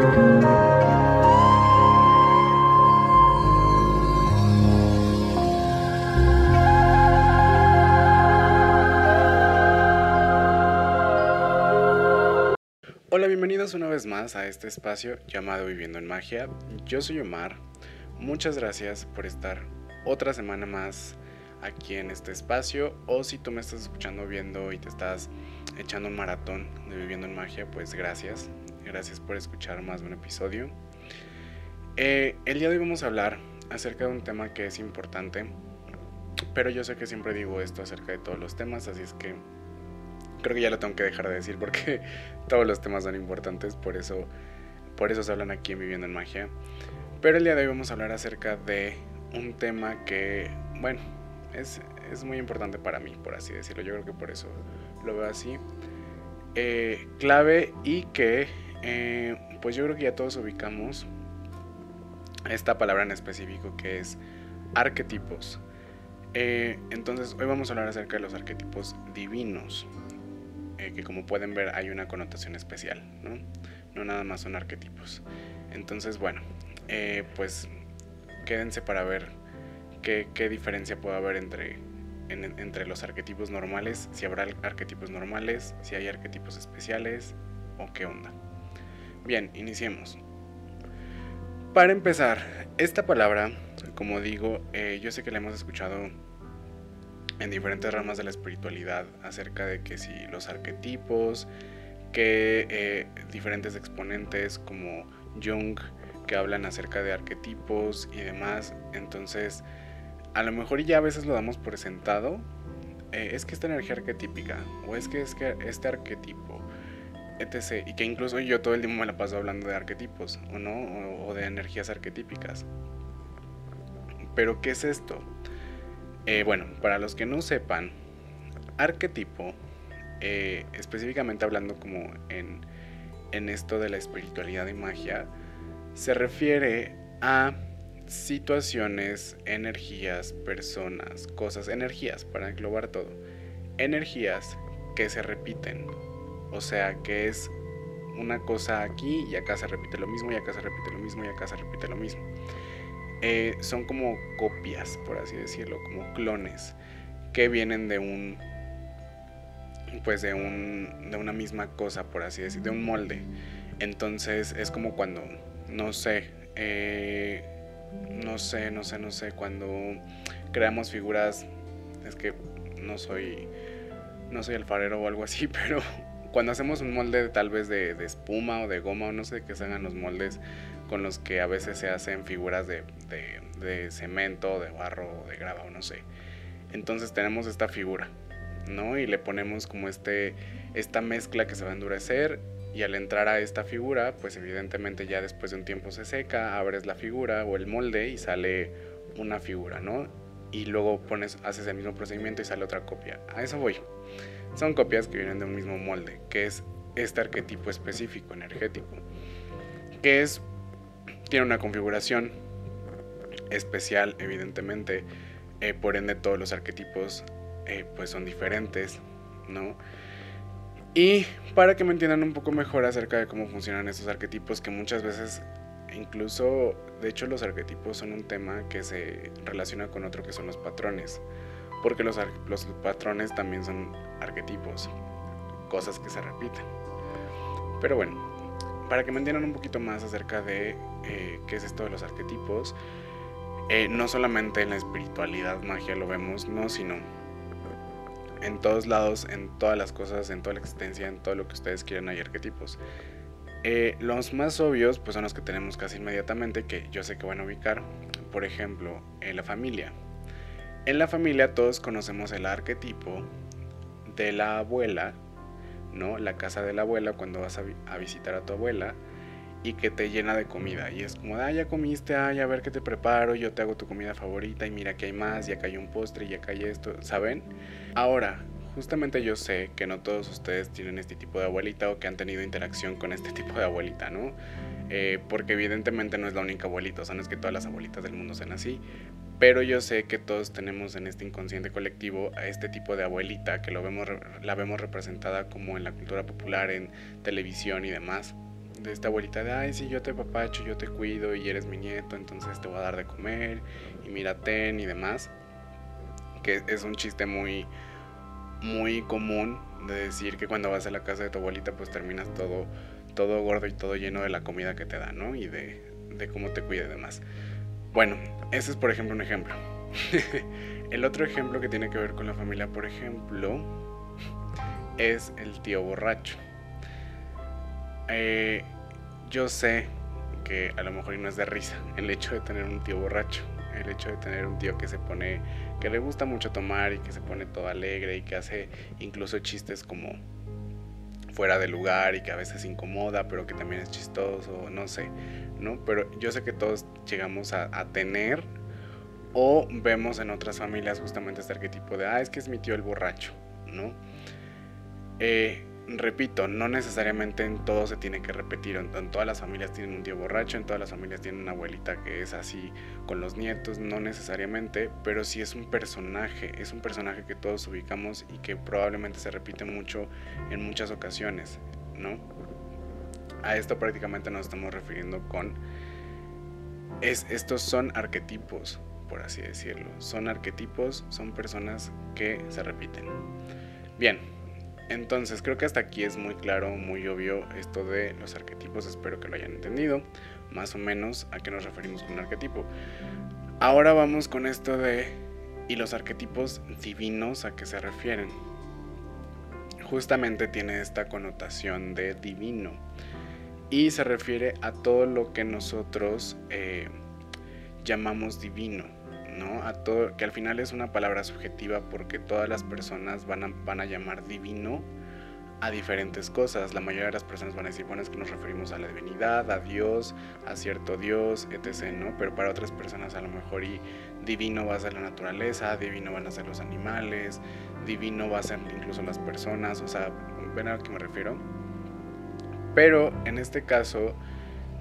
Hola, bienvenidos una vez más a este espacio llamado Viviendo en Magia. Yo soy Omar. Muchas gracias por estar otra semana más aquí en este espacio. O si tú me estás escuchando, viendo y te estás echando un maratón de Viviendo en Magia, pues gracias. Gracias por escuchar más de un episodio. Eh, el día de hoy vamos a hablar acerca de un tema que es importante. Pero yo sé que siempre digo esto acerca de todos los temas, así es que creo que ya lo tengo que dejar de decir porque todos los temas son importantes, por eso, por eso se hablan aquí en Viviendo en Magia. Pero el día de hoy vamos a hablar acerca de un tema que, bueno, es, es muy importante para mí, por así decirlo. Yo creo que por eso lo veo así. Eh, clave y que, eh, pues yo creo que ya todos ubicamos esta palabra en específico que es arquetipos. Eh, entonces, hoy vamos a hablar acerca de los arquetipos divinos. Eh, que como pueden ver hay una connotación especial, ¿no? No nada más son arquetipos. Entonces, bueno, pues quédense para ver qué, qué diferencia puede haber entre, entre los arquetipos normales, si habrá arquetipos normales, si hay arquetipos especiales o qué onda. Bien, iniciemos. Para empezar, esta palabra, como digo, eh, yo sé que la hemos escuchado en diferentes ramas de la espiritualidad acerca de que si los arquetipos, que eh, diferentes exponentes como Jung que hablan acerca de arquetipos y demás, entonces a lo mejor ya a veces lo damos por sentado, eh, es que esta energía arquetípica o es que es que este arquetipo, etc. Y que incluso yo todo el día me la paso hablando de arquetipos, ¿o no? O, o de energías arquetípicas. Pero ¿qué es esto? Eh, bueno, para los que no sepan, arquetipo, eh, específicamente hablando como en, en esto de la espiritualidad y magia, se refiere a situaciones, energías, personas, cosas, energías, para englobar todo. Energías que se repiten. O sea, que es una cosa aquí y acá se repite lo mismo y acá se repite lo mismo y acá se repite lo mismo. Eh, son como copias, por así decirlo, como clones que vienen de un pues de un de una misma cosa, por así decir, de un molde. Entonces es como cuando no sé, eh, no sé, no sé, no sé, cuando creamos figuras, es que no soy no soy alfarero o algo así, pero cuando hacemos un molde tal vez de, de espuma o de goma o no sé qué se hagan los moldes con los que a veces se hacen figuras de, de, cemento, de barro, de grava o no sé. Entonces tenemos esta figura, ¿no? Y le ponemos como este, esta mezcla que se va a endurecer y al entrar a esta figura, pues evidentemente ya después de un tiempo se seca, abres la figura o el molde y sale una figura, ¿no? Y luego pones, haces el mismo procedimiento y sale otra copia. A eso voy. Son copias que vienen de un mismo molde, que es este arquetipo específico energético, que es tiene una configuración especial, evidentemente. Eh, por ende, todos los arquetipos eh, pues son diferentes, ¿no? Y para que me entiendan un poco mejor acerca de cómo funcionan estos arquetipos, que muchas veces, incluso, de hecho, los arquetipos son un tema que se relaciona con otro que son los patrones. Porque los, los patrones también son arquetipos, cosas que se repiten. Pero bueno, para que me entiendan un poquito más acerca de eh, qué es esto de los arquetipos, eh, no solamente en la espiritualidad, magia lo vemos, no, sino en todos lados, en todas las cosas, en toda la existencia, en todo lo que ustedes quieran hay arquetipos. Eh, los más obvios pues son los que tenemos casi inmediatamente que yo sé que van a ubicar. Por ejemplo, en la familia. En la familia todos conocemos el arquetipo de la abuela ¿no? La casa de la abuela cuando vas a, visitar a tu abuela y que te llena de comida. Y es como, ah, ya comiste, ay, a ver qué te preparo, yo te hago tu comida favorita y mira que hay más, y acá hay un postre y acá hay esto, ¿saben? Ahora, justamente yo sé que no todos ustedes tienen este tipo de abuelita o que han tenido interacción con este tipo de abuelita, ¿no? Eh, porque evidentemente no es la única abuelita, o sea, no es que todas las abuelitas del mundo sean así, pero yo sé que todos tenemos en este inconsciente colectivo a este tipo de abuelita que lo vemos, la vemos representada como en la cultura popular, en televisión y demás, de esta abuelita de, ay, sí, yo te papacho, yo te cuido y eres mi nieto, entonces te voy a dar de comer y mírate y demás. Que es un chiste muy, muy común de decir que cuando vas a la casa de tu abuelita pues terminas todo, todo gordo y todo lleno de la comida que te da, ¿no? Y de, cómo te cuida y demás. Bueno, ese es por ejemplo un ejemplo. el otro ejemplo que tiene que ver con la familia, por ejemplo, es el tío borracho. Eh, yo sé que a lo mejor no es de risa el hecho de tener un tío borracho, el hecho de tener un tío que se pone, que le gusta mucho tomar y que se pone todo alegre y que hace incluso chistes como fuera de lugar y que a veces incomoda, pero que también es chistoso, no sé, ¿no? Pero yo sé que todos llegamos a, tener o vemos en otras familias justamente este arquetipo de, ah, es que es mi tío el borracho, ¿no? Eh, repito, no necesariamente en todo se tiene que repetir, en, todas las familias tienen un tío borracho, en todas las familias tienen una abuelita que es así con los nietos, no necesariamente, pero sí es un personaje, es un personaje que todos ubicamos y que probablemente se repite mucho en muchas ocasiones, ¿no? A esto prácticamente nos estamos refiriendo con... Es, estos son arquetipos, por así decirlo. Son arquetipos, son personas que se repiten. Bien, entonces creo que hasta aquí es muy claro, muy obvio esto de los arquetipos, espero que lo hayan entendido, más o menos a qué nos referimos con un arquetipo. Ahora vamos con esto de y los arquetipos divinos a qué se refieren. Justamente tiene esta connotación de divino y se refiere a todo lo que nosotros eh, llamamos divino ¿no? A que al final es una palabra subjetiva porque todas las personas van a, van a llamar divino a diferentes cosas. La mayoría de las personas van a decir, bueno, es que nos referimos a la divinidad, a Dios, a cierto Dios, etc., ¿no? Pero para otras personas a lo mejor y divino va a ser la naturaleza, divino van a ser los animales, divino va a ser incluso las personas, o sea, ¿ven a lo que me refiero? Pero en este caso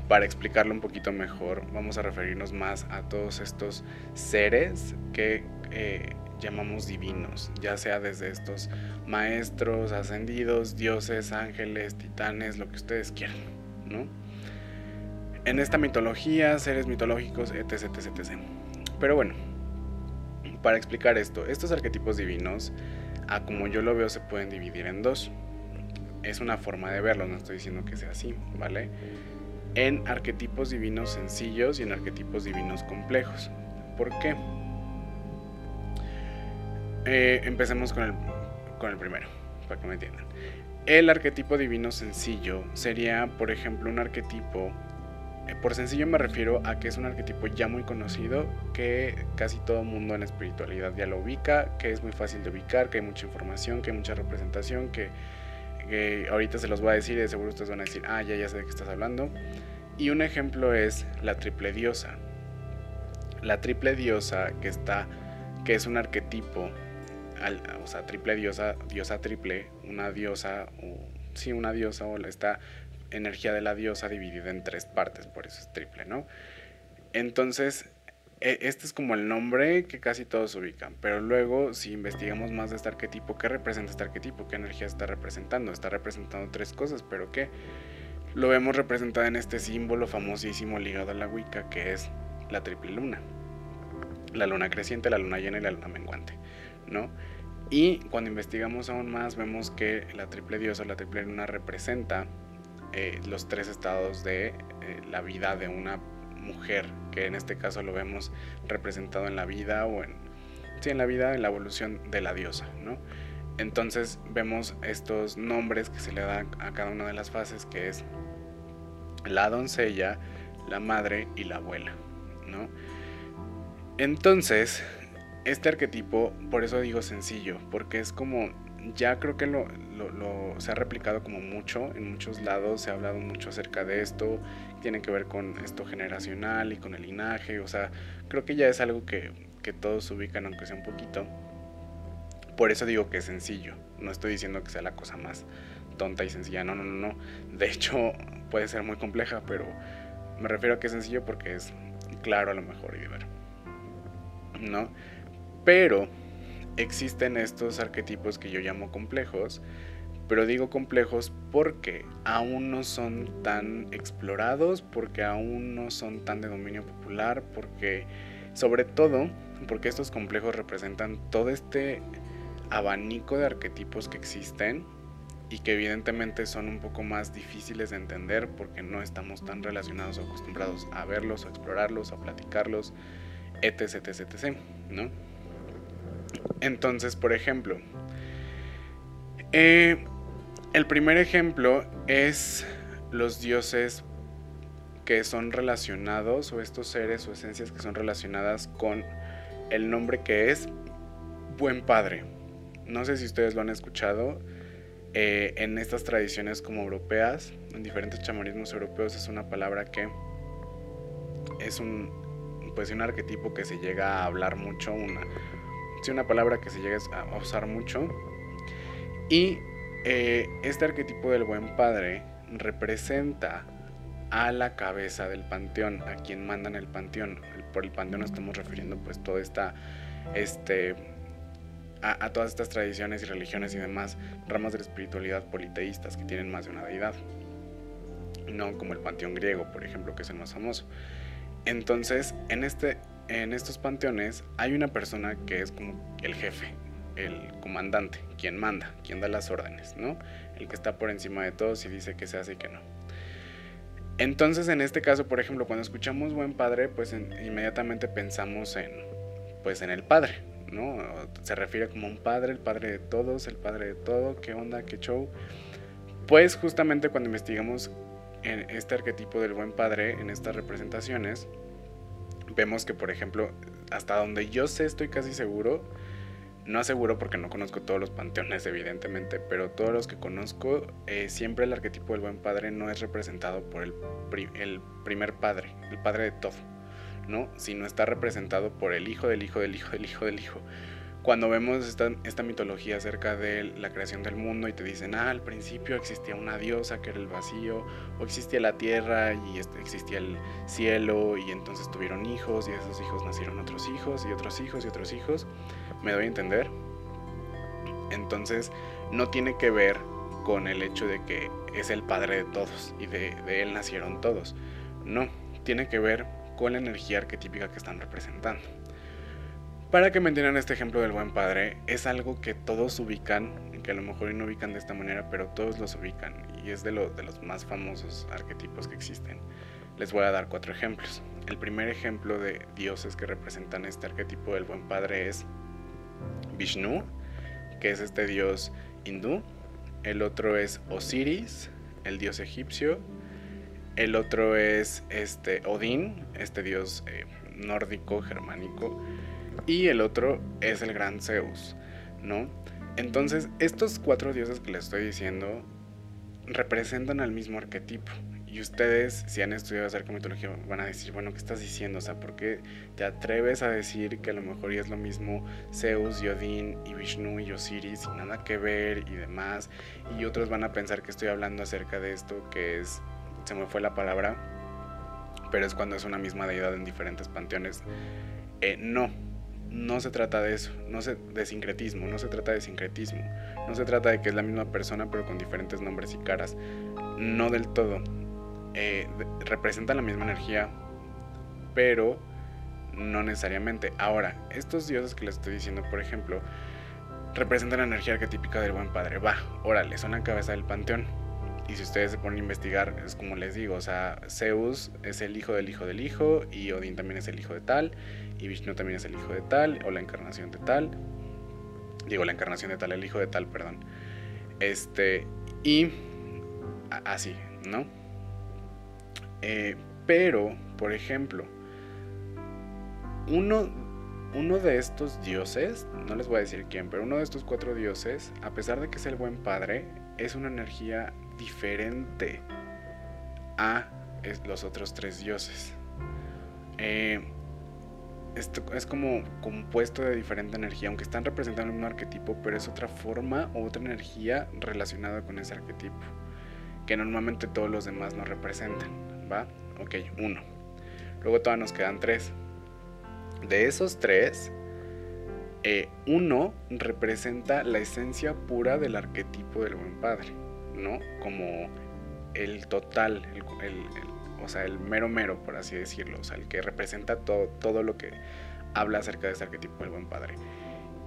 para explicarlo un poquito mejor, vamos a referirnos más a todos estos seres que eh, llamamos divinos, ya sea desde estos maestros, ascendidos, dioses, ángeles, titanes, lo que ustedes quieran, ¿no? En esta mitología, seres mitológicos, etc, etc, etc. Pero bueno, para explicar esto, estos arquetipos divinos, a como yo lo veo, se pueden dividir en dos. Es una forma de verlo, no estoy diciendo que sea así, ¿vale? En arquetipos divinos sencillos y en arquetipos divinos complejos. ¿Por qué? Eh, empecemos con el, con el primero, para que me entiendan. El arquetipo divino sencillo sería, por ejemplo, un arquetipo, eh, por sencillo me refiero a que es un arquetipo ya muy conocido, que casi todo mundo en espiritualidad ya lo ubica, que es muy fácil de ubicar, que hay mucha información, que hay mucha representación, que que ahorita se los voy a decir y seguro ustedes van a decir, ah, ya, ya sé de qué estás hablando. Y un ejemplo es la triple diosa. La triple diosa que está, que es un arquetipo, o sea, triple diosa, diosa triple, una diosa, sí, una diosa, o esta energía de la diosa dividida en tres partes, por eso es triple, ¿no? Entonces, este es como el nombre que casi todos ubican, pero luego si investigamos más de este arquetipo, ¿qué representa este arquetipo? ¿Qué energía está representando? Está representando tres cosas, pero ¿qué? Lo vemos representado en este símbolo famosísimo ligado a la Wicca, que es la triple luna. La luna creciente, la luna llena y la luna menguante, ¿no? Y cuando investigamos aún más, vemos que la triple diosa, la triple luna representa eh, los tres estados de eh, la vida de una mujer, que en este caso lo vemos representado en la vida o en, sí, en la vida, en la evolución de la diosa, ¿no? Entonces vemos estos nombres que se le dan a cada una de las fases, que es la doncella, la madre y la abuela, ¿no? Entonces, este arquetipo, por eso digo sencillo, porque es como, ya creo que lo, se ha replicado como mucho, en muchos lados se ha hablado mucho acerca de esto, tiene que ver con esto generacional y con el linaje, o sea, creo que ya es algo que, que todos ubican aunque sea un poquito. Por eso digo que es sencillo, no estoy diciendo que sea la cosa más tonta y sencilla, no, no, no, no. De hecho, puede ser muy compleja, pero me refiero a que es sencillo porque es claro a lo mejor y ver. ¿No? Pero existen estos arquetipos que yo llamo complejos Pero digo complejos porque aún no son tan explorados, porque aún no son tan de dominio popular, porque sobre todo porque estos complejos representan todo este abanico de arquetipos que existen y que evidentemente son un poco más difíciles de entender porque no estamos tan relacionados o acostumbrados a verlos, a explorarlos, a platicarlos, etc, etc, etc, ¿no? Entonces, por ejemplo, eh, el primer ejemplo es los dioses que son relacionados o estos seres o esencias que son relacionadas con el nombre que es Buen Padre. No sé si ustedes lo han escuchado. Eh, en estas tradiciones como europeas, en diferentes chamanismos europeos, es una palabra que es un, pues, un arquetipo que se llega a hablar mucho, sí, una palabra que se llega a usar mucho. Y eh, este arquetipo del buen padre representa a la cabeza del panteón, a quien mandan el panteón. Por el panteón estamos refiriendo pues toda esta, este, a, todas estas tradiciones y religiones y demás ramas de la espiritualidad politeístas que tienen más de una deidad. No como el panteón griego, por ejemplo, que es el más famoso. Entonces, en, este, en estos panteones hay una persona que es como el jefe, el comandante, quien manda, quien da las órdenes, ¿no? El que está por encima de todos y dice que se hace y que no. Entonces, en este caso, por ejemplo, cuando escuchamos buen padre, pues inmediatamente pensamos en, pues en el padre, ¿no? Se refiere como un padre, el padre de todos, el padre de todo, qué onda, qué show. Pues justamente cuando investigamos en este arquetipo del buen padre, en estas representaciones, vemos que, por ejemplo, hasta donde yo sé, estoy casi seguro, no aseguro porque no conozco todos los panteones, evidentemente, pero todos los que conozco, eh, siempre el arquetipo del buen padre no es representado por el, el primer padre, el padre de todo, ¿no? Sino está representado por el hijo del hijo del hijo del hijo del hijo. Cuando vemos esta, esta mitología acerca de la creación del mundo y te dicen, ah, al principio existía una diosa que era el vacío, o existía la tierra y este, existía el cielo, y entonces tuvieron hijos, y de esos hijos nacieron otros hijos, y otros hijos, y otros hijos ¿Me doy a entender? Entonces, no tiene que ver con el hecho de que es el padre de todos y de, él nacieron todos. No, tiene que ver con la energía arquetípica que están representando. Para que me entiendan este ejemplo del buen padre, es algo que todos ubican, que a lo mejor no ubican de esta manera, pero todos los ubican y es de, los más famosos arquetipos que existen. Les voy a dar cuatro ejemplos. El primer ejemplo de dioses que representan este arquetipo del buen padre es Vishnu, que es este dios hindú. El otro es Osiris, el dios egipcio. El otro es este Odín, este dios eh, nórdico, germánico. Y el otro es el gran Zeus, ¿no? Entonces, estos cuatro dioses que les estoy diciendo representan al mismo arquetipo. Y ustedes, si han estudiado acerca de mitología, van a decir, bueno, ¿qué estás diciendo? O sea, ¿por qué te atreves a decir que a lo mejor es lo mismo Zeus y Odín y Vishnu y Osiris y nada que ver y demás? Y otros van a pensar que estoy hablando acerca de esto, que es, se me fue la palabra, pero es cuando es una misma deidad en diferentes panteones. Eh, no, no se trata de eso, no se, de sincretismo, no se trata de sincretismo, no se trata de que es la misma persona pero con diferentes nombres y caras, no del todo eh, representan la misma energía, pero no necesariamente. Ahora, estos dioses que les estoy diciendo, por ejemplo, representan la energía arquetípica del buen padre. Va, órale, son la cabeza del panteón. Y si ustedes se ponen a investigar, es como les digo, o sea, Zeus es el hijo del hijo del hijo, y Odín también es el hijo de tal, y Vishnu también es el hijo de tal, o la encarnación de tal. Digo, la encarnación de tal, el hijo de tal, perdón. Este, y así, ¿no? Eh, pero, por ejemplo, uno, uno de estos dioses, no les voy a decir quién, pero uno de estos cuatro dioses, a pesar de que es el buen padre, es una energía diferente a los otros tres dioses. Eh, esto es como compuesto de diferente energía, aunque están representando un arquetipo, pero es otra forma o otra energía relacionada con ese arquetipo, que normalmente todos los demás no representan. ¿va? Ok, uno. Luego todavía nos quedan tres. De esos tres, eh, uno representa la esencia pura del arquetipo del buen padre, ¿no? Como el total, o sea, el mero mero, por así decirlo, o sea, el que representa todo, todo lo que habla acerca de ese arquetipo del buen padre.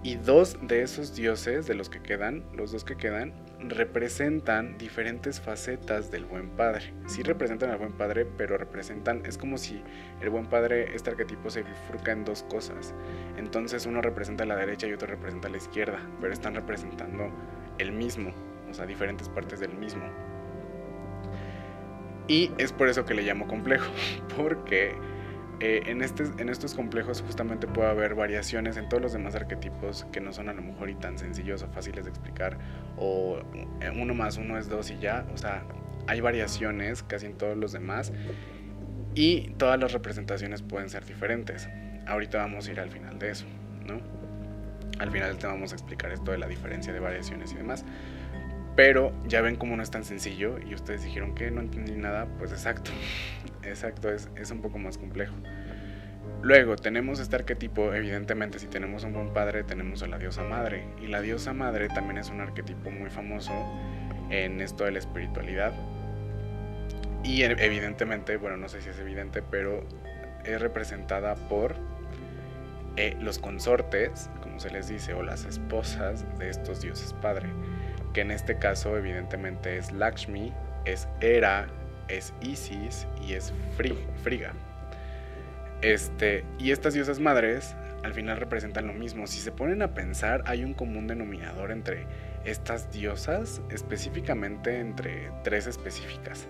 Y dos de esos dioses, de los que quedan, los dos que quedan, representan diferentes facetas del buen padre. Sí representan al buen padre, pero representan, es como si el buen padre, este arquetipo se bifurca en dos cosas. Entonces uno representa a la derecha y otro representa a la izquierda, pero están representando el mismo, o sea, diferentes partes del mismo. Y es por eso que le llamo complejo, porque eh, en, este, en estos complejos justamente puede haber variaciones en todos los demás arquetipos que no son a lo mejor y tan sencillos o fáciles de explicar, o eh, uno más uno es dos y ya, o sea, hay variaciones casi en todos los demás y todas las representaciones pueden ser diferentes. Ahorita vamos a ir al final de eso, ¿no? Al final te vamos a explicar esto de la diferencia de variaciones y demás. Pero ya ven cómo no es tan sencillo y ustedes dijeron que no entendí nada, pues exacto, exacto, es, es un poco más complejo. Luego tenemos este arquetipo, evidentemente si tenemos un buen padre tenemos a la diosa madre y la diosa madre también es un arquetipo muy famoso en esto de la espiritualidad y evidentemente, bueno no sé si es evidente, pero es representada por eh, los consortes, como se les dice, o las esposas de estos dioses padre que en este caso evidentemente es Lakshmi, es Hera, es Isis y es Friga. Este, y estas diosas madres al final representan lo mismo. Si se ponen a pensar, hay un común denominador entre estas diosas, específicamente entre tres específicas.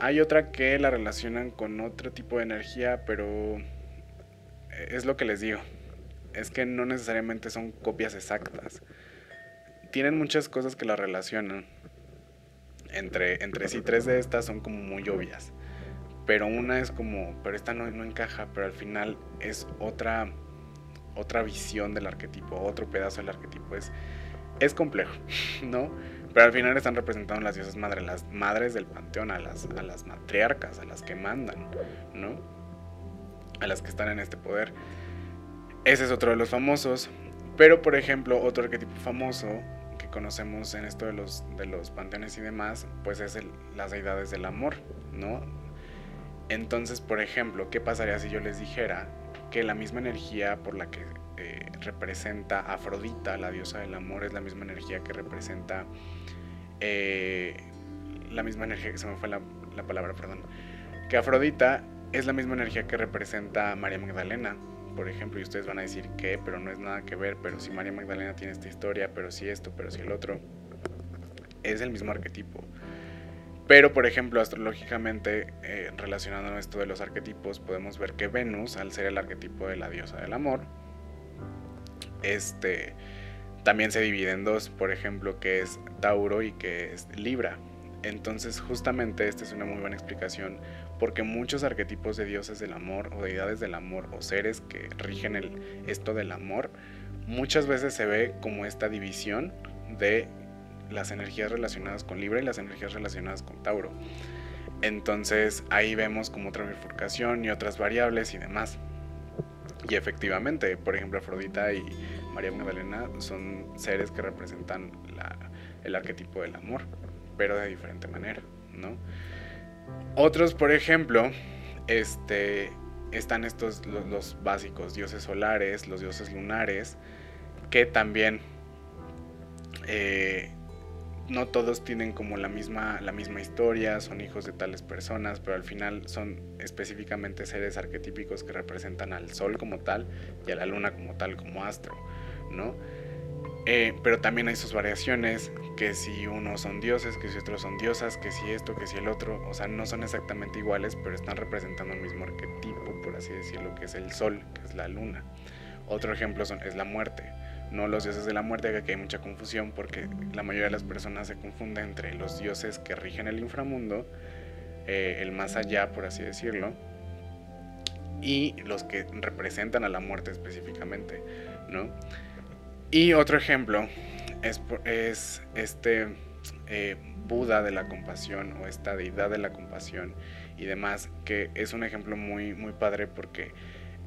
Hay otra que la relacionan con otro tipo de energía, pero es lo que les digo. Es que no necesariamente son copias exactas tienen muchas cosas que la relacionan. Entre, entre sí, tres de estas son como muy obvias. Pero una es como, pero esta no, encaja, pero al final es otra, otra visión del arquetipo, otro pedazo del arquetipo. Es, es complejo, ¿no? Pero al final están representando las diosas madres, las madres del panteón, a las, a las matriarcas, a las que mandan, ¿no? A las que están en este poder. Ese es otro de los famosos. Pero, por ejemplo, otro arquetipo famoso conocemos en esto de los, de los panteones y demás, pues es las deidades del amor, ¿no? Entonces, por ejemplo, ¿qué pasaría si yo les dijera que la misma energía por la que eh, representa Afrodita, la diosa del amor, es la misma energía que representa eh, la misma energía, que se me fue la, la palabra, perdón, que Afrodita es la misma energía que representa María Magdalena, por ejemplo, y ustedes van a decir que, pero no es nada que ver, pero si María Magdalena tiene esta historia, pero si esto, pero si el otro, es el mismo arquetipo. Pero, por ejemplo, astrológicamente, eh, relacionando esto de los arquetipos, podemos ver que Venus, al ser el arquetipo de la diosa del amor, este, también se divide en dos, por ejemplo, que es Tauro y que es Libra. Entonces, justamente esta es una muy buena explicación porque muchos arquetipos de dioses del amor o deidades del amor o seres que rigen el, esto del amor, muchas veces se ve como esta división de las energías relacionadas con Libra y las energías relacionadas con Tauro. Entonces ahí vemos como otra bifurcación y otras variables y demás. Y efectivamente, por ejemplo, Afrodita y María Magdalena son seres que representan el arquetipo del amor, pero de diferente manera, ¿no? Otros, por ejemplo, este, están estos los, básicos, dioses solares, los dioses lunares, que también eh, no todos tienen como la misma, la misma historia, son hijos de tales personas, pero al final son específicamente seres arquetípicos que representan al sol como tal y a la luna como tal, como astro, ¿no? Eh, pero también hay sus variaciones, que si unos son dioses, que si otros son diosas, que si esto, que si el otro, o sea, no son exactamente iguales, pero están representando el mismo arquetipo, por así decirlo, que es el sol, que es la luna. Otro ejemplo es la muerte, no los dioses de la muerte, que aquí hay mucha confusión porque la mayoría de las personas se confunden entre los dioses que rigen el inframundo, eh, el más allá, por así decirlo, y los que representan a la muerte específicamente, ¿no? Y otro ejemplo es, es este eh, Buda de la compasión o esta deidad de la compasión y demás, que es un ejemplo muy, muy padre porque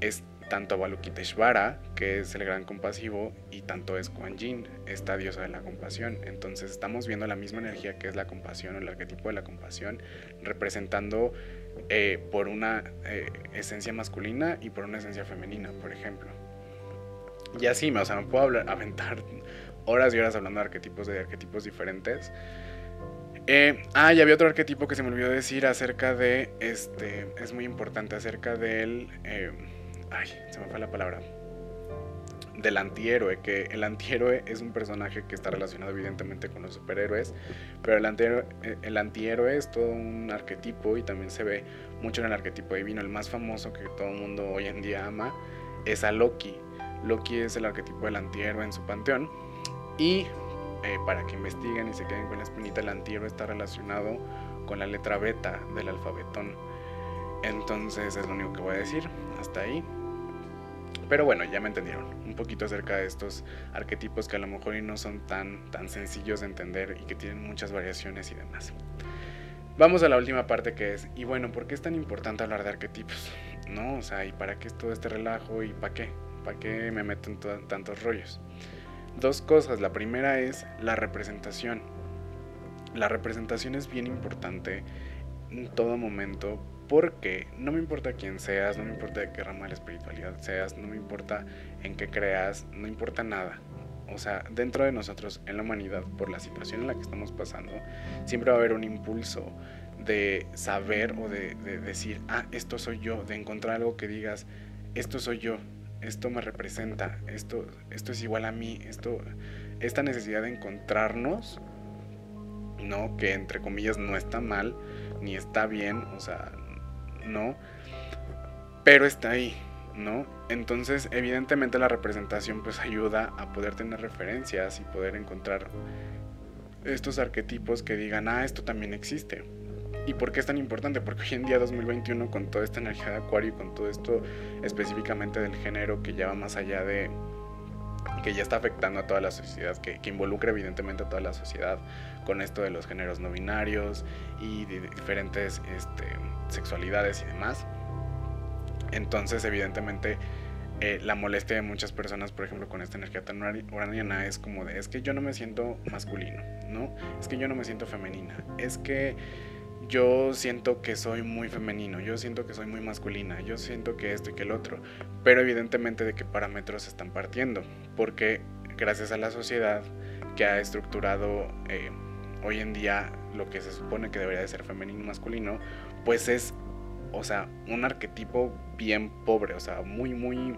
es tanto Avalokiteshvara, que es el gran compasivo, y tanto es Kuan Yin, esta diosa de la compasión. Entonces estamos viendo la misma energía que es la compasión o el arquetipo de la compasión, representando eh, por una eh, esencia masculina y por una esencia femenina, por ejemplo. Y así, o sea, me puedo hablar, aventar horas y horas hablando de arquetipos, de arquetipos diferentes. Eh, ah, y había otro arquetipo que se me olvidó decir acerca de, este, es muy importante, acerca del, eh, ay, se me fue la palabra, del antihéroe, que el antihéroe es un personaje que está relacionado evidentemente con los superhéroes, pero el antihéroe, eh, el antihéroe es todo un arquetipo y también se ve mucho en el arquetipo divino. El más famoso que todo el mundo hoy en día ama es a Loki. Loki es el arquetipo del antihéroe en su panteón y eh, para que investiguen y se queden con la espinita, el antihéroe está relacionado con la letra beta del alfabetón. Entonces es lo único que voy a decir hasta ahí. Pero bueno, ya me entendieron un poquito acerca de estos arquetipos que a lo mejor no son tan, tan sencillos de entender y que tienen muchas variaciones y demás. Vamos a la última parte que es, y bueno, ¿por qué es tan importante hablar de arquetipos? ¿No? O sea, ¿y para qué es todo este relajo y para qué? ¿Para qué me meto en tantos rollos? Dos cosas. La primera es la representación. La representación es bien importante en todo momento porque no me importa quién seas, no me importa de qué rama de la espiritualidad seas, no me importa en qué creas, no importa nada. O sea, dentro de nosotros, en la humanidad, por la situación en la que estamos pasando, siempre va a haber un impulso de saber o de, de decir, ah, esto soy yo, de encontrar algo que digas, esto soy yo, esto me representa, esto, esto es igual a mí, esto, esta necesidad de encontrarnos, ¿no? Que entre comillas no está mal, ni está bien, o sea, no, pero está ahí, ¿no? Entonces, evidentemente la representación pues ayuda a poder tener referencias y poder encontrar estos arquetipos que digan, ah, esto también existe. ¿Y por qué es tan importante? Porque hoy en día 2021 con toda esta energía de Acuario y con todo esto específicamente del género que ya va más allá de que ya está afectando a toda la sociedad, que, involucra evidentemente a toda la sociedad con esto de los géneros no binarios y de diferentes este, sexualidades y demás. Entonces, evidentemente, eh, la molestia de muchas personas, por ejemplo, con esta energía tan uraniana es como de, es que yo no me siento masculino, ¿no? Es que yo no me siento femenina, es que yo siento que soy muy femenino, yo siento que soy muy masculina, yo siento que esto y que el otro, pero evidentemente de qué parámetros se están partiendo, porque gracias a la sociedad que ha estructurado eh, hoy en día lo que se supone que debería de ser femenino y masculino, pues es, o sea, un arquetipo bien pobre, o sea, muy, muy,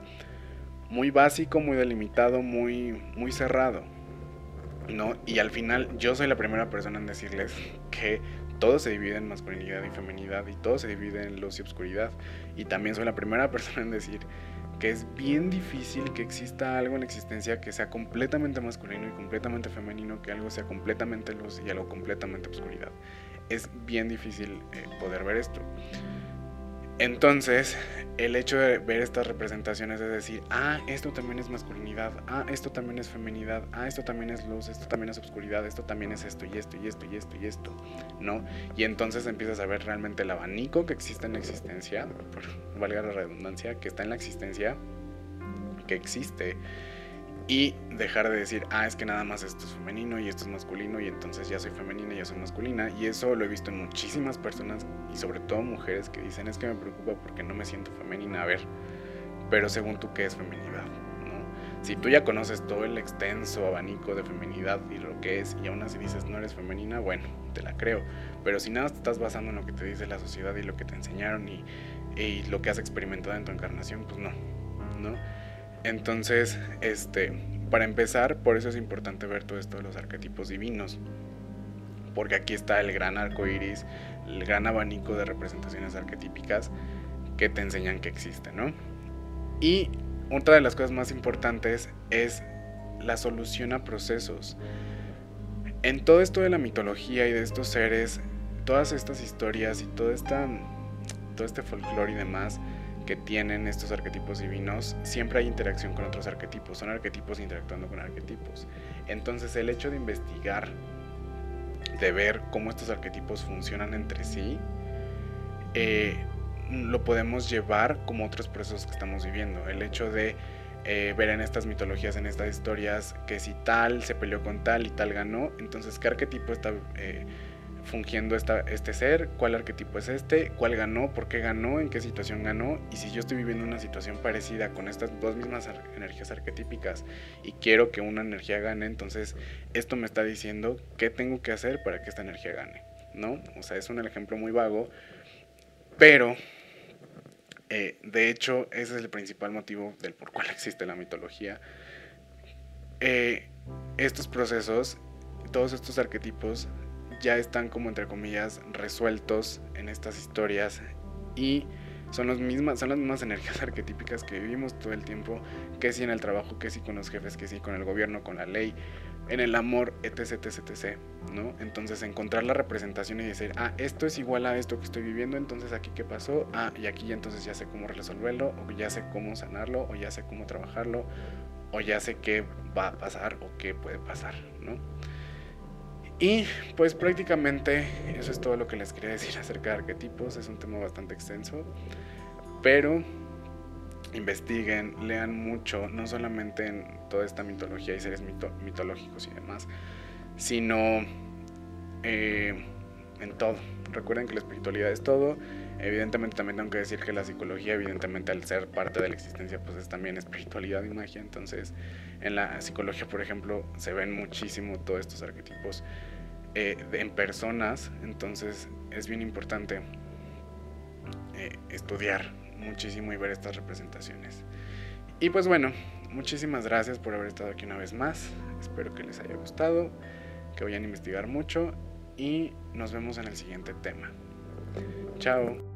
muy básico, muy delimitado, muy, muy cerrado. ¿no? Y al final yo soy la primera persona en decirles que todo se divide en masculinidad y feminidad y todo se divide en luz y oscuridad. Y también soy la primera persona en decir que es bien difícil que exista algo en la existencia que sea completamente masculino y completamente femenino, que algo sea completamente luz y algo completamente oscuridad. Es bien difícil eh, poder ver esto. Entonces, el hecho de ver estas representaciones es decir, ah, esto también es masculinidad, ah, esto también es feminidad, ah, esto también es luz, esto también es oscuridad, esto también es esto y esto y esto y esto y esto, ¿no? Y entonces empiezas a ver realmente el abanico que existe en la existencia, por valga la redundancia, que está en la existencia, que existe y dejar de decir, ah, es que nada más esto es femenino y esto es masculino y entonces ya soy femenina y ya soy masculina. Y eso lo he visto en muchísimas personas y sobre todo mujeres que dicen, es que me preocupa porque no me siento femenina. A ver, pero según tú, ¿qué es feminidad? ¿no? Si tú ya conoces todo el extenso abanico de feminidad y lo que es y aún así dices no eres femenina, bueno, te la creo. Pero si nada te estás basando en lo que te dice la sociedad y lo que te enseñaron y, y lo que has experimentado en tu encarnación, pues no, ¿no? Entonces, este, para empezar, por eso es importante ver todo esto de los arquetipos divinos. Porque aquí está el gran arco iris, el gran abanico de representaciones arquetípicas que te enseñan que existen, ¿no? Y otra de las cosas más importantes es la solución a procesos. En todo esto de la mitología y de estos seres, todas estas historias y esta, todo este folclore y demás, que tienen estos arquetipos divinos, siempre hay interacción con otros arquetipos, son arquetipos interactuando con arquetipos. Entonces el hecho de investigar, de ver cómo estos arquetipos funcionan entre sí, eh, lo podemos llevar como otros procesos que estamos viviendo. El hecho de eh, ver en estas mitologías, en estas historias, que si tal se peleó con tal y tal ganó, entonces qué arquetipo está eh, fungiendo esta, este ser, cuál arquetipo es este, cuál ganó, por qué ganó, en qué situación ganó, y si yo estoy viviendo una situación parecida con estas dos mismas energías arquetípicas y quiero que una energía gane, entonces esto me está diciendo qué tengo que hacer para que esta energía gane, ¿no? O sea, es un ejemplo muy vago, pero eh, de hecho ese es el principal motivo del por cual existe la mitología. Eh, estos procesos, todos estos arquetipos ya están como entre comillas resueltos en estas historias y son, los mismas, son las mismas energías arquetípicas que vivimos todo el tiempo, que si en el trabajo, que si con los jefes, que si con el gobierno, con la ley, en el amor, etc, etc, etc, ¿no? Entonces encontrar la representación y decir, ah, esto es igual a esto que estoy viviendo, entonces aquí qué pasó, ah, y aquí entonces ya sé cómo resolverlo, o ya sé cómo sanarlo, o ya sé cómo trabajarlo, o ya sé qué va a pasar o qué puede pasar, ¿no? Y pues prácticamente eso es todo lo que les quería decir acerca de arquetipos. Es un tema bastante extenso, pero investiguen, lean mucho, no solamente en toda esta mitología y seres mitológicos y demás, sino eh, en todo. Recuerden que la espiritualidad es todo. Evidentemente también tengo que decir que la psicología, evidentemente al ser parte de la existencia, pues es también espiritualidad y magia. Entonces, en la psicología, por ejemplo, se ven muchísimo todos estos arquetipos eh, en personas. Entonces, es bien importante eh, estudiar muchísimo y ver estas representaciones. Y pues bueno, muchísimas gracias por haber estado aquí una vez más. Espero que les haya gustado, que vayan a investigar mucho y nos vemos en el siguiente tema. Chao.